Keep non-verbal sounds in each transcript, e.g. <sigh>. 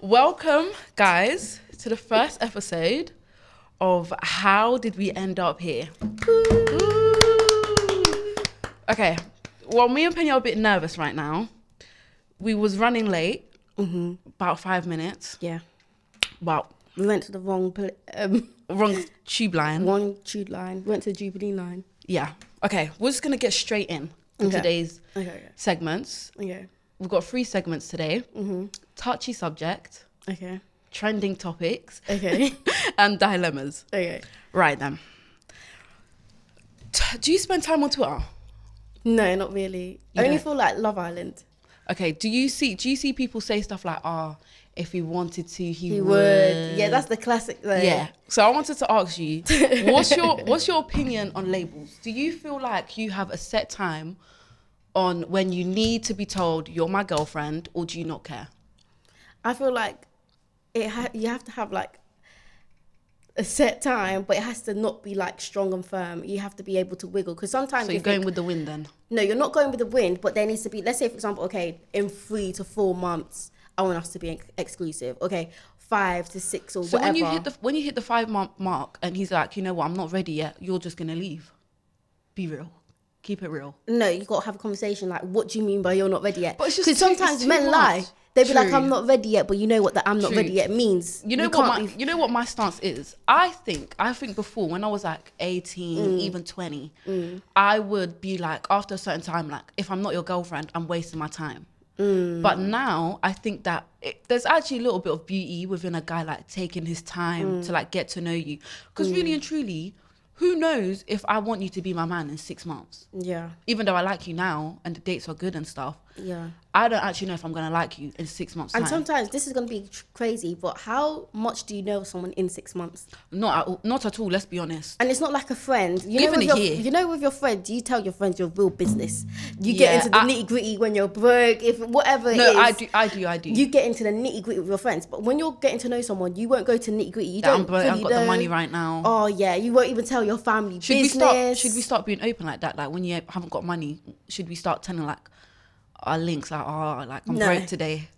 Welcome, guys, to the first episode of How Did We End Up Here? Okay, well, me and Penny are a bit nervous right now. We was running late, about five minutes. Yeah. Wow, We went to the wrong pl- um, <laughs> wrong tube line. one tube line. Went to the Jubilee line. Yeah. Okay, we're just gonna get straight in in Okay. today's Okay. segments. Okay. We've got three segments today: Mm-hmm. touchy subject, Okay. trending topics, Okay. <laughs> and dilemmas. okay. Right then. T- Do you spend time on Twitter? No, not really. You Only don't? for like Love Island. Okay. Do you see? Do you see people say stuff like, "Ah, if he wanted to, he, He would." would. Yeah, that's the classic. Though. Yeah. So I wanted to ask you, <laughs> what's your what's your opinion on labels? Do you feel like you have a set time on when you need to be told you're my girlfriend, or do you not care? I feel like it. Ha- you have to have like a set time, but it has to not be like strong and firm. You have to be able to wiggle because sometimes So you're if going it- with the wind then? no, you're not going with the wind, but there needs to be. Let's say, for example, okay, in three to four months, I want us to be ex- exclusive. Okay, five to six or So whatever. when you hit the when you hit the five month mark, and he's like, you know what, I'm not ready yet. You're just gonna leave. Be real. Keep it real. No, you got to have a conversation like, what do you mean by you're not ready yet? But it's just Because sometimes men much. lie. They'd be like, I'm not ready yet, but you know what that I'm not True. ready yet means. You know what my be- you know what my stance is. I think I think before when I was like eighteen, Mm. even twenty, I would be like after a certain time, like if I'm not your girlfriend, I'm wasting my time. Mm. But now I think that it, there's actually a little bit of beauty within a guy like taking his time Mm. to like get to know you, because really and truly, who knows if I want you to be my man in six months? Yeah, Even though I like you now and the dates are good and stuff, yeah. I don't actually know if I'm gonna like you in six months. And time. sometimes this is going to be tr- crazy, but how much do you know of someone in six months? not at all, not at all. Let's be honest. And it's not like a friend. You know, Even with a your, year. you know, with your friends, you tell your friends your real business. You Yeah, get into the nitty gritty when you're broke, if whatever No, is. I do, I do, I do. You get into the nitty gritty with your friends, but when you're getting to know someone, you won't go to nitty gritty. You that I'm don't. broke, I've fully got the money right now. Oh yeah, you won't even tell your family should we start? Should we start being open like that? Like when you haven't got money, should we start telling like our links? Like, oh, like I'm No. broke today.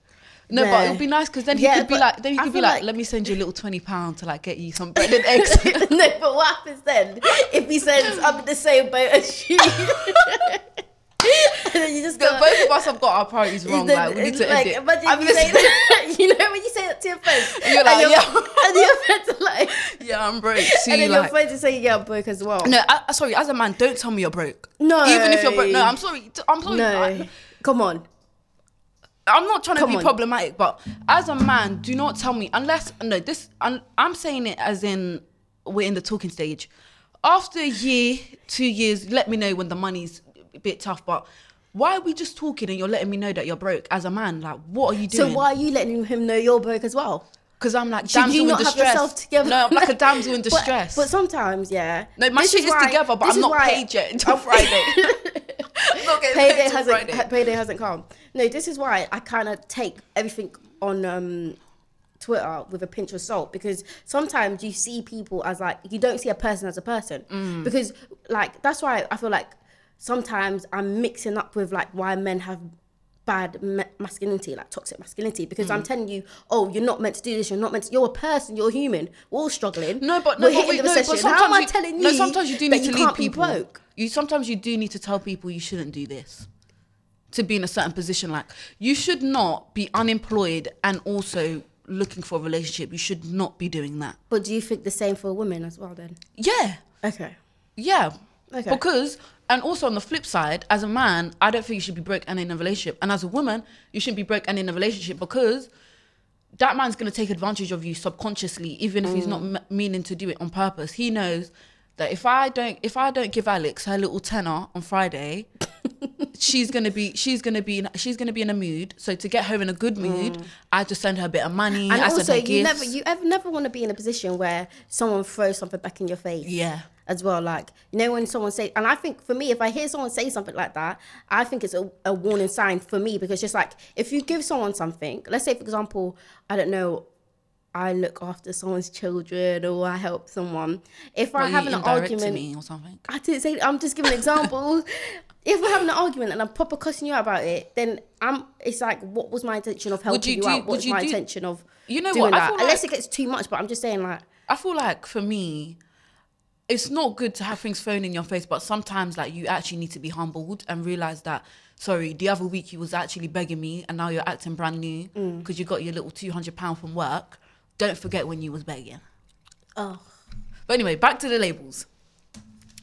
No, No. but it'd be nice because then he Yeah, could be like, then he I could be like, like- let me send you a little twenty pound to like get you some <laughs> bread and eggs. <laughs> no, but what happens then if he says I'm in the same boat as you? <laughs> and then you just go. both of us have got our priorities wrong. then Like we need to like, end it. I'm you, say that, you know when you say that to your friends, You're and like, your, yeah. and your friends are like, yeah, I'm broke. and See, then your friends are saying, "Yeah, I'm broke as well." no, I- sorry. As a man, don't tell me you're broke. No. Even if you're broke, no, I'm sorry. I'm sorry. no, I- come on. I'm not trying to Come be on. problematic, but as a man, do not tell me unless no this. I'm, I'm saying it as in we're in the talking stage. After a year, two years, let me know when the money's a bit tough. But why are we just talking and you're letting me know that you're broke as a man? Like, what are you doing? So why are you letting him know you're broke as well? Because I'm like Should damsel in not have distress. yourself together? No, I'm like a <laughs> damsel in distress. But, sometimes, yeah. no, my This shit is, why- together, but I'm not paid yet until <laughs> <laughs> Friday. I'm not getting paid payday hasn't Friday. ha- payday hasn't come. No, this is why I kind of take everything on um, Twitter with a pinch of salt because sometimes you see people as like you don't see a person as a person Mm. because like that's why I feel like sometimes I'm mixing up with like why men have bad masculinity like toxic masculinity because Mm. I'm telling you oh you're not meant to do this you're not meant to you're a person you're human we're all struggling No, but no, we're but hitting wait, the no, but recession how am I you, telling you no, sometimes you do need to you lead people. broke? You sometimes you do need to tell people you shouldn't do this to be in a certain position. Like you should not be unemployed and also looking for a relationship. You should not be doing that. but do you think the same for women as well then Yeah, okay yeah. Okay. Because and also on the flip side, as a man, I don't think you should be broke and in a relationship. And as a woman, you shouldn't be broke and in a relationship because that man's gonna take advantage of you subconsciously, even if he's not Mm. m- meaning to do it on purpose. He knows that if I don't, if I don't give Alex her little tenner on Friday, she's gonna be, she's gonna be, in, she's gonna be in a mood. So to get her in a good mood, I just send her a bit of money. Mm. and I also you gifts. never you ever never want to be in a position where someone throws something back in your face yeah. as well like you know when someone say and i think for me if i hear someone say something like that i think it's a, a warning sign for me because just like if you give someone something let's say for example i don't know I look after someone's children or I help someone. If I have an argument, me or something. I didn't say. I'm just giving examples. <laughs> if we're having an argument and I'm proper cussing you out about it, then I'm. It's like, what was my intention of helping you you, do- out? would What's my do- intention of You know what? I feel Unless it gets too much, but I'm just saying like. I feel like for me, it's not good to have things thrown in your face, but sometimes like you actually need to be humbled and realize that sorry, the other week you was actually begging me and now you're acting brand new Mm. because you got your little two hundred pound from work. Don't forget when you was begging. Oh, But anyway, back to the labels.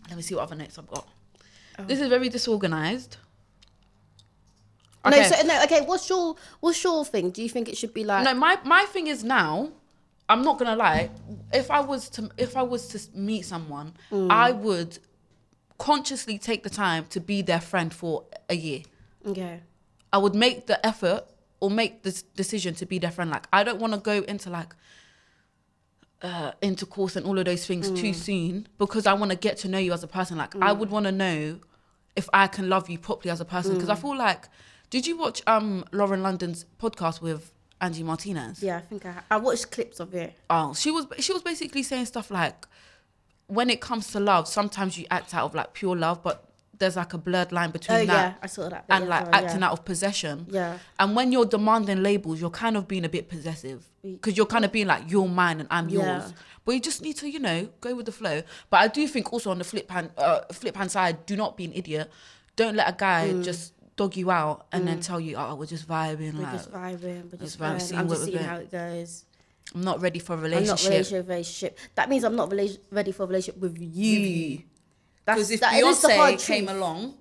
Let me see what other notes I've got. Oh. This is very disorganized. no. So no. Okay. What's your What's your thing? Do you think it should be like? no, my my thing is now. I'm not gonna lie. If I was to if I was to meet someone, Mm. I would consciously take the time to be their friend for a year. Okay. I would make the effort or make this decision to be their friend. Like I don't want to go into like uh, intercourse and all of those things too soon because I want to get to know you as a person. Like I would want to know if I can love you properly as a person because I feel like. Did you watch um Lauren London's podcast with Angie Martinez? Yeah, I think I I watched clips of it. Oh, she was she was basically saying stuff like, when it comes to love, sometimes you act out of like pure love, but there's like a blurred line between Oh that yeah, I saw that. and as like well, acting yeah. out of possession. Yeah. And when you're demanding labels, you're kind of being a bit possessive because you're kind of being like, you're mine and I'm Yeah. yours. But you just need to, you know, go with the flow. But I do think also on the flip hand, uh, flip hand side, do not be an idiot. Don't let a guy Mm. just dog you out and then tell you, oh, we're just vibing. We're like, just vibing, we're vibing, just vibing. seeing I'm just seeing how it goes. I'm not ready for a I'm not relationship. relationship, relationship. That means I'm not rela- ready for a relationship with you. you. Because if that it is the hard Beyonce came truth. along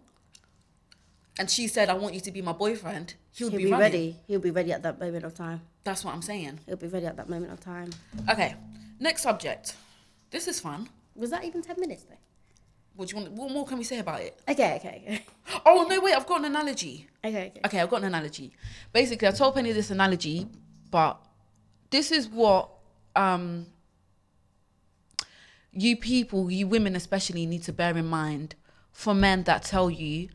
and she said, I want you to be my boyfriend, he'll, He'll be, be ready. He'll be ready at that moment of time. That's what I'm saying. He'll be ready at that moment of time. Okay, next subject. This is fun. Was that even ten minutes though? What do you want? What more can we say about it? Okay, okay, okay, <laughs> Oh no, wait! I've got an analogy. okay, okay. Okay, I've got an analogy. Basically, I told Penny this analogy, but this is what um you people, you women especially, need to bear in mind for men that tell you,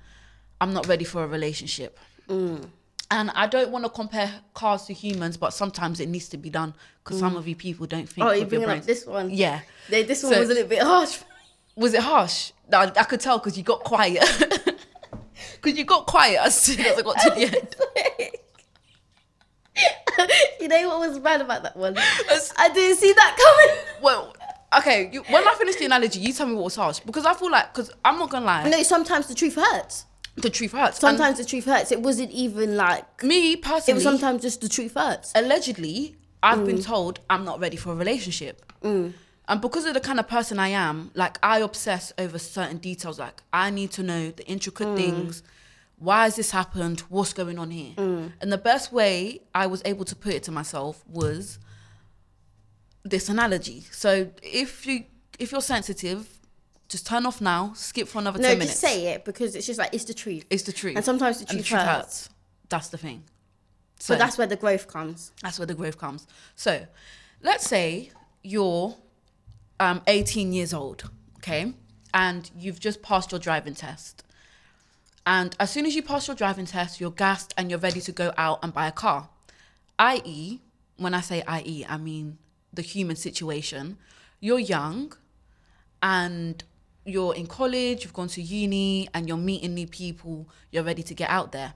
"I'm not ready for a relationship." Mm. And I don't want to compare cars to humans, but sometimes it needs to be done because some mm. of you people don't think. Oh, you're your bringing up this one. Yeah. They- This one So- was a little bit harsh. Was it harsh? No, I, I could tell because you got quiet. <laughs> Because you got quiet as soon as I got to <laughs> the end. <laughs> you know what was bad about that one? I didn't see that coming. Well, okay. You, when I finish the analogy, you tell me what was harsh because I feel like because I'm not gonna lie, No, sometimes the truth hurts. the truth hurts. Sometimes the truth hurts. It wasn't even like me me it was sometimes just the truth hurts. allegedly, I've Mm. been told I'm not ready for a relationship. And because of the kind of person I am, like I obsess over certain details. Like I need to know the intricate Mm. things. Why has this happened? What's going on here? Mm. And the best way I was able to put it to myself was this analogy. So if you if you're sensitive, just turn off now. Skip for another No, ten just minutes. say it because it's just like it's the truth. It's the truth. And sometimes the And truth hurts. That's the thing. So But that's where the growth comes. that's where the growth comes. So, let's say you're um, 18 years old, okay, and you've just passed your driving test. And as soon as you pass your driving test, you're gassed and you're ready to go out and buy a car. I.e., when I say i.e., I mean the human situation. You're young and you're in college, you've gone to uni, and you're meeting new people, you're ready to get out there.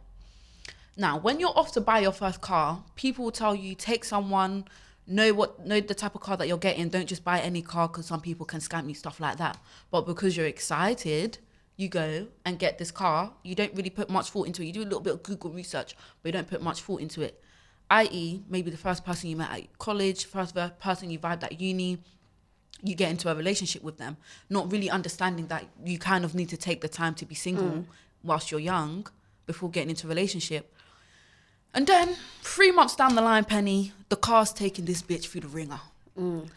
Now, when you're off to buy your first car, people will tell you take someone, know what know the type of car that you're getting. Don't just buy any car because some people can scam you stuff like that. But because you're excited, you go and get this car. You don't really put much thought into it. You do a little bit of Google research, but you don't put much thought into it. I.e., maybe the first person you met at college, first person you vibed at uni, you get into a relationship with them, not really understanding that you kind of need to take the time to be single mm. whilst you're young before getting into a relationship. And then three months down the line, Penny, the car's taking this bitch through the ringer. Mm.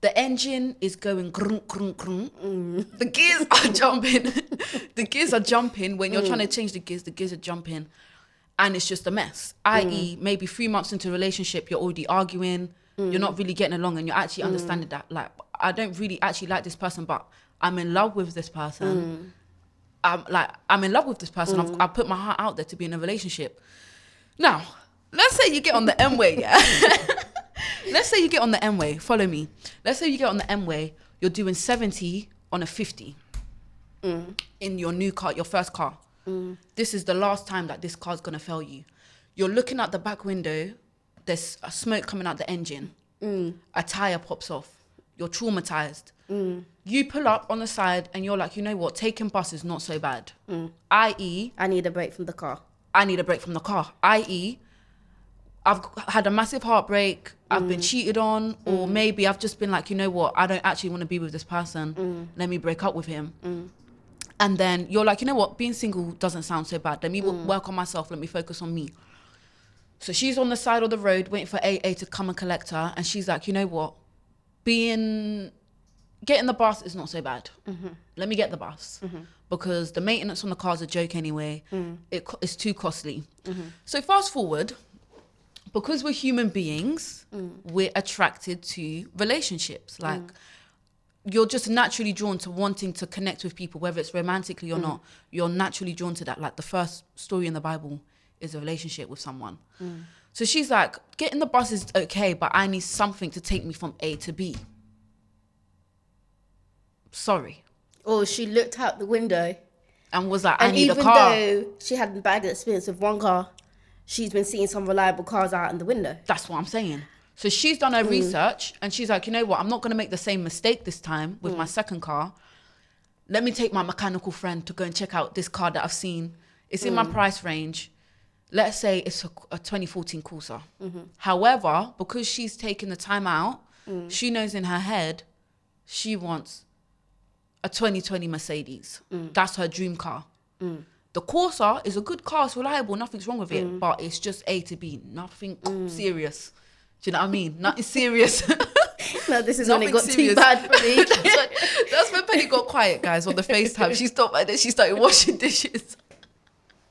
The engine is going grunk, grunk, grunk. Mm. The gears are <laughs> jumping. <laughs> the gears are jumping. When you're trying to change the gears, the gears are jumping. And it's just a mess. I.e., mm. maybe three months into a relationship, you're already arguing. You're mm. not really getting along, and you're actually mm. understanding that, like, I don't really actually like this person, but I'm in love with this person. I'm like, I'm in love with this person. I've, I put my heart out there to be in a relationship. Now, let's say you get on the M way, yeah. <laughs> let's say you get on the M way. Follow me. Let's say you get on the M way. You're doing 70 on a 50. in your new car, your first car. Mm. This is the last time that this car's gonna fail you. You're looking out the back window. There's a smoke coming out the engine. Mm. A tire pops off. You're traumatized. Mm. You pull up on the side and you're like, you know what? Taking bus is not so bad. I.e., I need a break from the car. I need a break from the car. I.e., I've had a massive heartbreak. I've Mm. been cheated on, or maybe I've just been like, you know what? I don't actually want to be with this person. Mm. Let me break up with him. And then you're like, you know what? Being single doesn't sound so bad. Let me Mm. work on myself. Let me focus on me. So she's on the side of the road waiting for AA to come and collect her, and she's like, you know what? Being getting the bus is not so bad. Mm-hmm. Let me get the bus because the maintenance on the car is a joke anyway. Mm. It it's too costly. Mm-hmm. So fast forward, because we're human beings, Mm. we're attracted to relationships. Like you're just naturally drawn to wanting to connect with people, whether it's romantically or Mm. not. You're naturally drawn to that. Like the first story in the Bible is a relationship with someone. Mm. So she's like, getting the bus is okay, but I need something to take me from A to B. Sorry. Or she looked out the window, And was like, I and need a even car. though she had a bad experience with one car, she's been seeing some reliable cars out in the window. That's what I'm saying. So she's done her mm. research and she's like, you know what? I'm not going to make the same mistake this time with my mm. second car. Let me take my mechanical friend to go and check out this car that I've seen. It's in my mm. price range. Let's say it's a, a 2014 Corsa. Mm-hmm. However, because she's taken the time out, she knows in her head she wants a 2020 Mercedes. That's her dream car. The Corsa is a good car, it's reliable, nothing's wrong with it, but it's just A to B, nothing serious. Do you know what I mean? Nothing serious. <laughs> No, this is when it Nothing got serious. too bad for me. <laughs> That's when Penny got quiet, guys, on the FaceTime. She stopped and then she started washing dishes.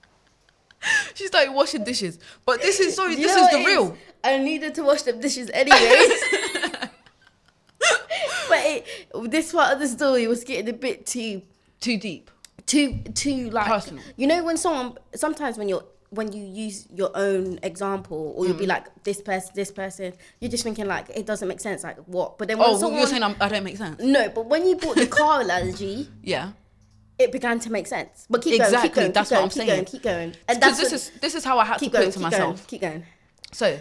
<laughs> she started washing dishes. But this is sorry, You this is the real. I needed to wash them dishes anyways. but it, this part of the story was getting a bit too, Too deep. too, too like. Personal. You know when someone sometimes when you're when you use your own example or you'll Mm. be like this person, this person, you're just thinking like it doesn't make sense. Like what? But then when Oh, someone you're saying I'm, I don't make sense. no, but when you brought the car <laughs> analogy, Yeah. it began to make sense. But keep Exactly, going, keep going, that's keep what going, I'm keep saying. going, keep going. And Because that's this is this is how I had keep to put it to keep myself. going, keep going. So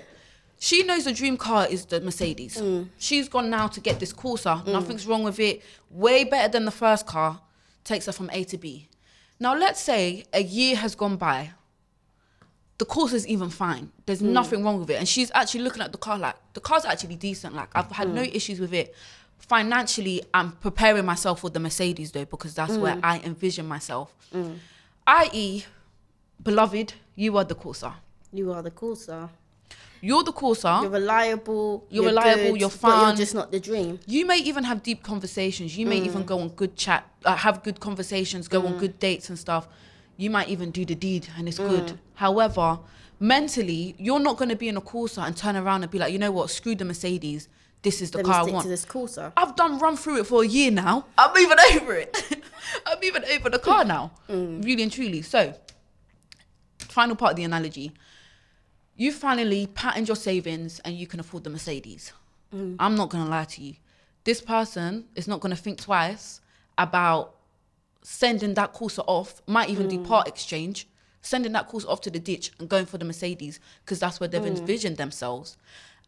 she knows the dream car is the Mercedes. Mm. She's gone now to get this Corsa. Nothing's wrong with it. Way better than the first car. Takes her from A to B. Now let's say a year has gone by. The Corsa is even fine. There's Mm. nothing wrong with it, and she's actually looking at the car like the car's actually decent. Like I've had Mm. no issues with it. Financially, I'm preparing myself for the Mercedes though because that's Mm. where I envision myself. I.e., beloved, you are the Corsa. You are the cool star. You're the Corsa. You're reliable. You're reliable, good, you're But fun. you're just not the dream. you may even have deep conversations. You may even go on good chat, uh, have good conversations, go on good dates and stuff. You might even do the deed and it's good. However, mentally, you're not going to be in a Corsa and turn around and be like, you know what, screw the Mercedes. This is the Let me car I stick want. to this cool star. I've done run through it for a year now. I'm even <laughs> over it. <laughs> I'm even over the car now. Mm. Really and truly. So, final part of the analogy. You finally patterned your savings and you can afford the Mercedes. Mm. I'm not gonna lie to you. This person is not gonna think twice about sending that Corsa off, might even do mm. part exchange, sending that Corsa off to the ditch and going for the Mercedes because that's where they've mm. envisioned themselves.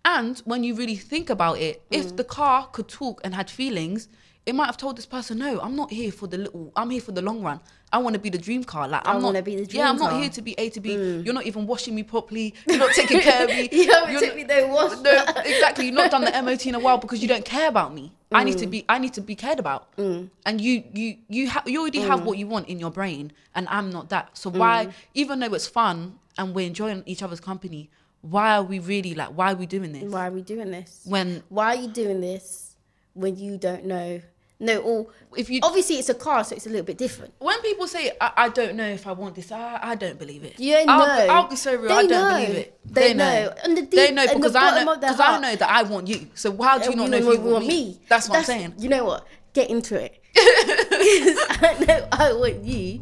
And when you really think about it, if mm. the car could talk and had feelings, it might have told this person, "No, I'm not here for the little. I'm here for the long run. I want to be the dream car. Like I I'm not. be the yeah, I'm dream not here to be A to B. You're not even washing me properly. You're not taking <laughs> care of me. You haven't You're me no wash. no, exactly. You've not done the MOT in a while because you don't care about me. I need to Mm. be. I need to be cared about. And you, you, you, ha- you already Mm. have what you want in your brain, and I'm not that. So why, even though it's fun and we're enjoying each other's company, why are we really like? Why are we doing this? Why are we doing this? When Why are you doing this when you don't know? No, all. if you obviously it's a car, so it's a little bit different. when people say I, I don't know if I want this, I, I don't believe it. You don't I'll. I'll be so real. They I don't know. believe it. They know. And the they know and the because I know because I know that I want you. So how do you not know if You you want me? That's what I'm saying. You know what? Get into it. <laughs> I know I want you.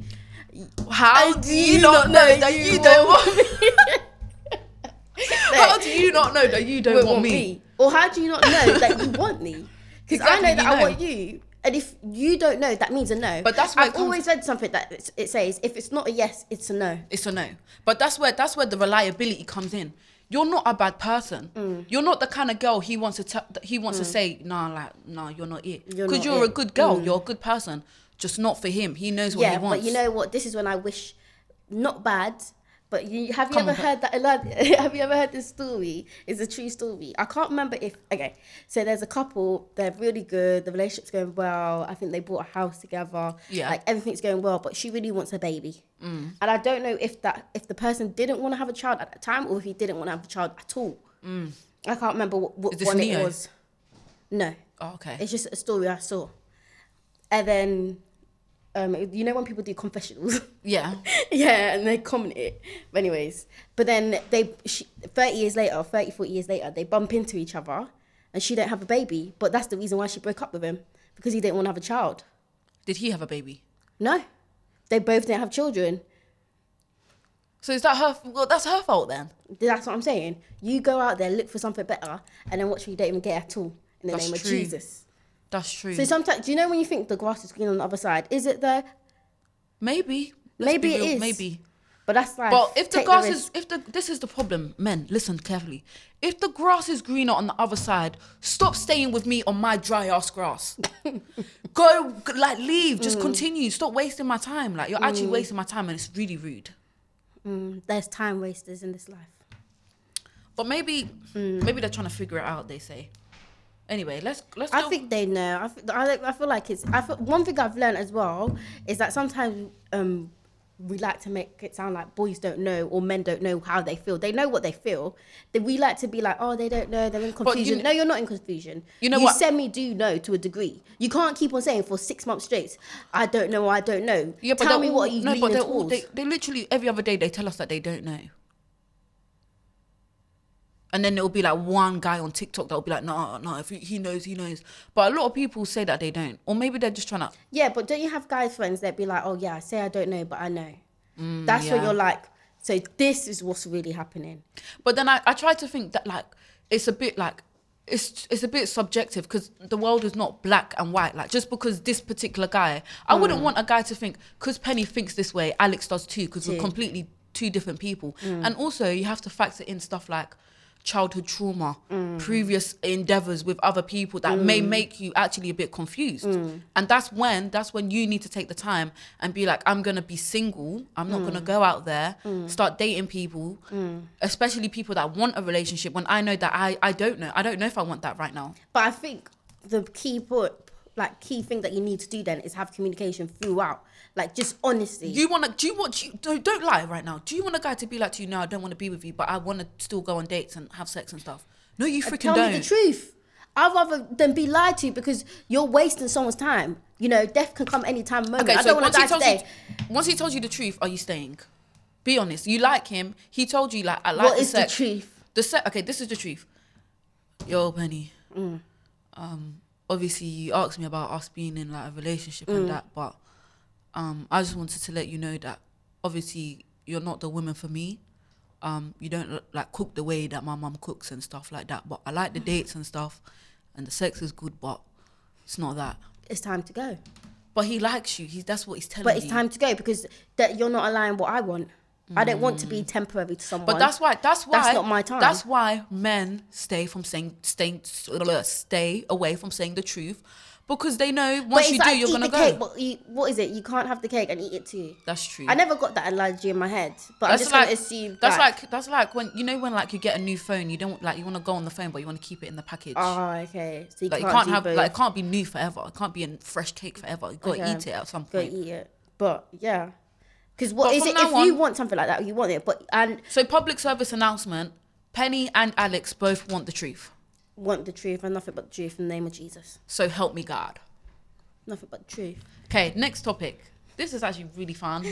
How do you not know that you don't want me? No, <laughs> How do you not know that you don't won't want me? Or how do you not know that you want me? <laughs> Because Exactly, I know that you I want you, And if you don't know, that means a no. But that's where I've comes- always read something that it says if it's not a yes, it's a no. it's a no. But that's where that's where the reliability comes in. You're not a bad person. Mm. You're not the kind of girl he wants to tell. he wants to say, nah, like, nah, you're not it. You're Because not you're, a it. Mm. good girl. You're a good person. Just not for him. He knows what yeah, he wants. but you know what? This is when I wish, not bad, but you have you Come ever heard that? <laughs> Have you ever heard this story? It's a true story. I can't remember if okay. So there's a couple. They're really good. The relationship's going well. I think they bought a house together. Yeah. like everything's going well. But she really wants a baby. Mm. And I don't know if that if the person didn't want to have a child at the time or if he didn't want to have a child at all. I can't remember what, what Mm. One Neo? it was. No, Oh, okay. it's just a story I saw. And then, um, you know when people do confessionals. <laughs> yeah. yeah, and they comment it. But anyways, but then they, she, 30 years later, 30, 40 years later, they bump into each other and she don't have a baby. But that's the reason why she broke up with him because he didn't want to have a child. Did he have a baby? No, they both didn't have children. So is that her? Well, that's her fault then. That's what I'm saying. You go out there, look for something better, and then watch what you don't even get at all in the That's name of. Jesus. That's true. So sometimes, do you know when you think the grass is green on the other side? Is it there? maybe. Let's Maybe be it is. Maybe. But that's life. But if the Take grass risk. is, if the this is the problem, men, listen carefully. If the grass is greener on the other side, stop staying with me on my dry ass grass. <laughs> Go, like, leave. Mm. Just continue. Stop wasting my time. Like, you're actually wasting my time, and it's really rude. Mm, there's time wasters in this life. But maybe, Mm. maybe they're trying to figure it out. They say. Anyway, let's let's. I go- think they know. I, feel- I, I feel like it's. I feel, one thing I've learned as well is that sometimes um, we like to make it sound like boys don't know or men don't know how they feel. They know what they feel. Then we like to be like, oh, they don't know. They're in confusion. kn- no, you're not in confusion. You know you what? semi do know to a degree. You can't keep on saying for six months straight, I don't know. I don't know. Yeah, but Tell me all- what you no, but all, they, they literally every other day they tell us that they don't know. And then there'll be like one guy on TikTok that'll be like, no, no, if he, knows, he knows. But a lot of people say that they don't, or maybe they're just trying to. Yeah, but don't you have guy friends that be like, oh yeah, I say I don't know, but I know. That's when Mm, yeah. you're like, so this is what's really happening. But then I, I try to think that like it's a bit like it's it's a bit subjective because the world is not black and white. Like just because this particular guy, I Mm. wouldn't want a guy to think because Penny thinks this way, Alex does too, because we're completely two different people. Mm. And also you have to factor in stuff like childhood trauma, Mm. previous endeavors with other people that may make you actually a bit confused. Mm. And that's when that's when you need to take the time and be like, I'm gonna be single. I'm not Mm. gonna go out there, start dating people, especially people that want a relationship. When I know that I I don't know, I don't know if I want that right now. But I think the key point, like key thing that you need to do then is have communication throughout, like just honesty. You want to? Do you want? Do you, don't, don't lie right now. Do you want a guy to be like to you? No, I don't want to be with you, but I want to still go on dates and have sex and stuff. No, you freaking Tell don't. me the truth. I'd rather than be lied to because you're wasting someone's time. You know, death can come anytime, moment. Okay, I don't want to die today. you, once he tells you the truth, are you staying? Be honest. You like him. He told you like I like What the is the truth? The sex. Okay, this is the truth. Yo, Penny. Mm. Um, obviously you asked me about us being in like a relationship Mm. and that, but um, I just wanted to let you know that obviously you're not the woman for me. Um, you don't like cook the way that my mum cooks and stuff like that. But I like the dates and stuff, and the sex is good, but it's not that. It's time to go. But he likes you. He's that's what he's telling me. But it's you. time to go because that you're not allowing what I want. I don't want to be temporary to someone. But that's why. That's why. That's not my time. That's why men stay from saying stay stay away from saying the truth, because they know once you like do, you're gonna the go. cake. But you, what is it? You can't have the cake and eat it too. That's true. I never got that analogy in my head, but I'm just like gonna assume that's that. like that's like when you know when like you get a new phone, you don't like you want to go on the phone, but you want to keep it in the package. Oh, okay. So you like can't, you can't have both. like it can't be new forever. It can't be a fresh cake forever. You gotta Okay. eat it at some point. Gotta eat it. But yeah, because what But is it? If you want something like that, you want it. But and So public service announcement: Penny and Alex both want the truth. want the truth and nothing but the truth in the name of Jesus. So help me God. Nothing but the truth. Okay, next topic. This is actually really fun.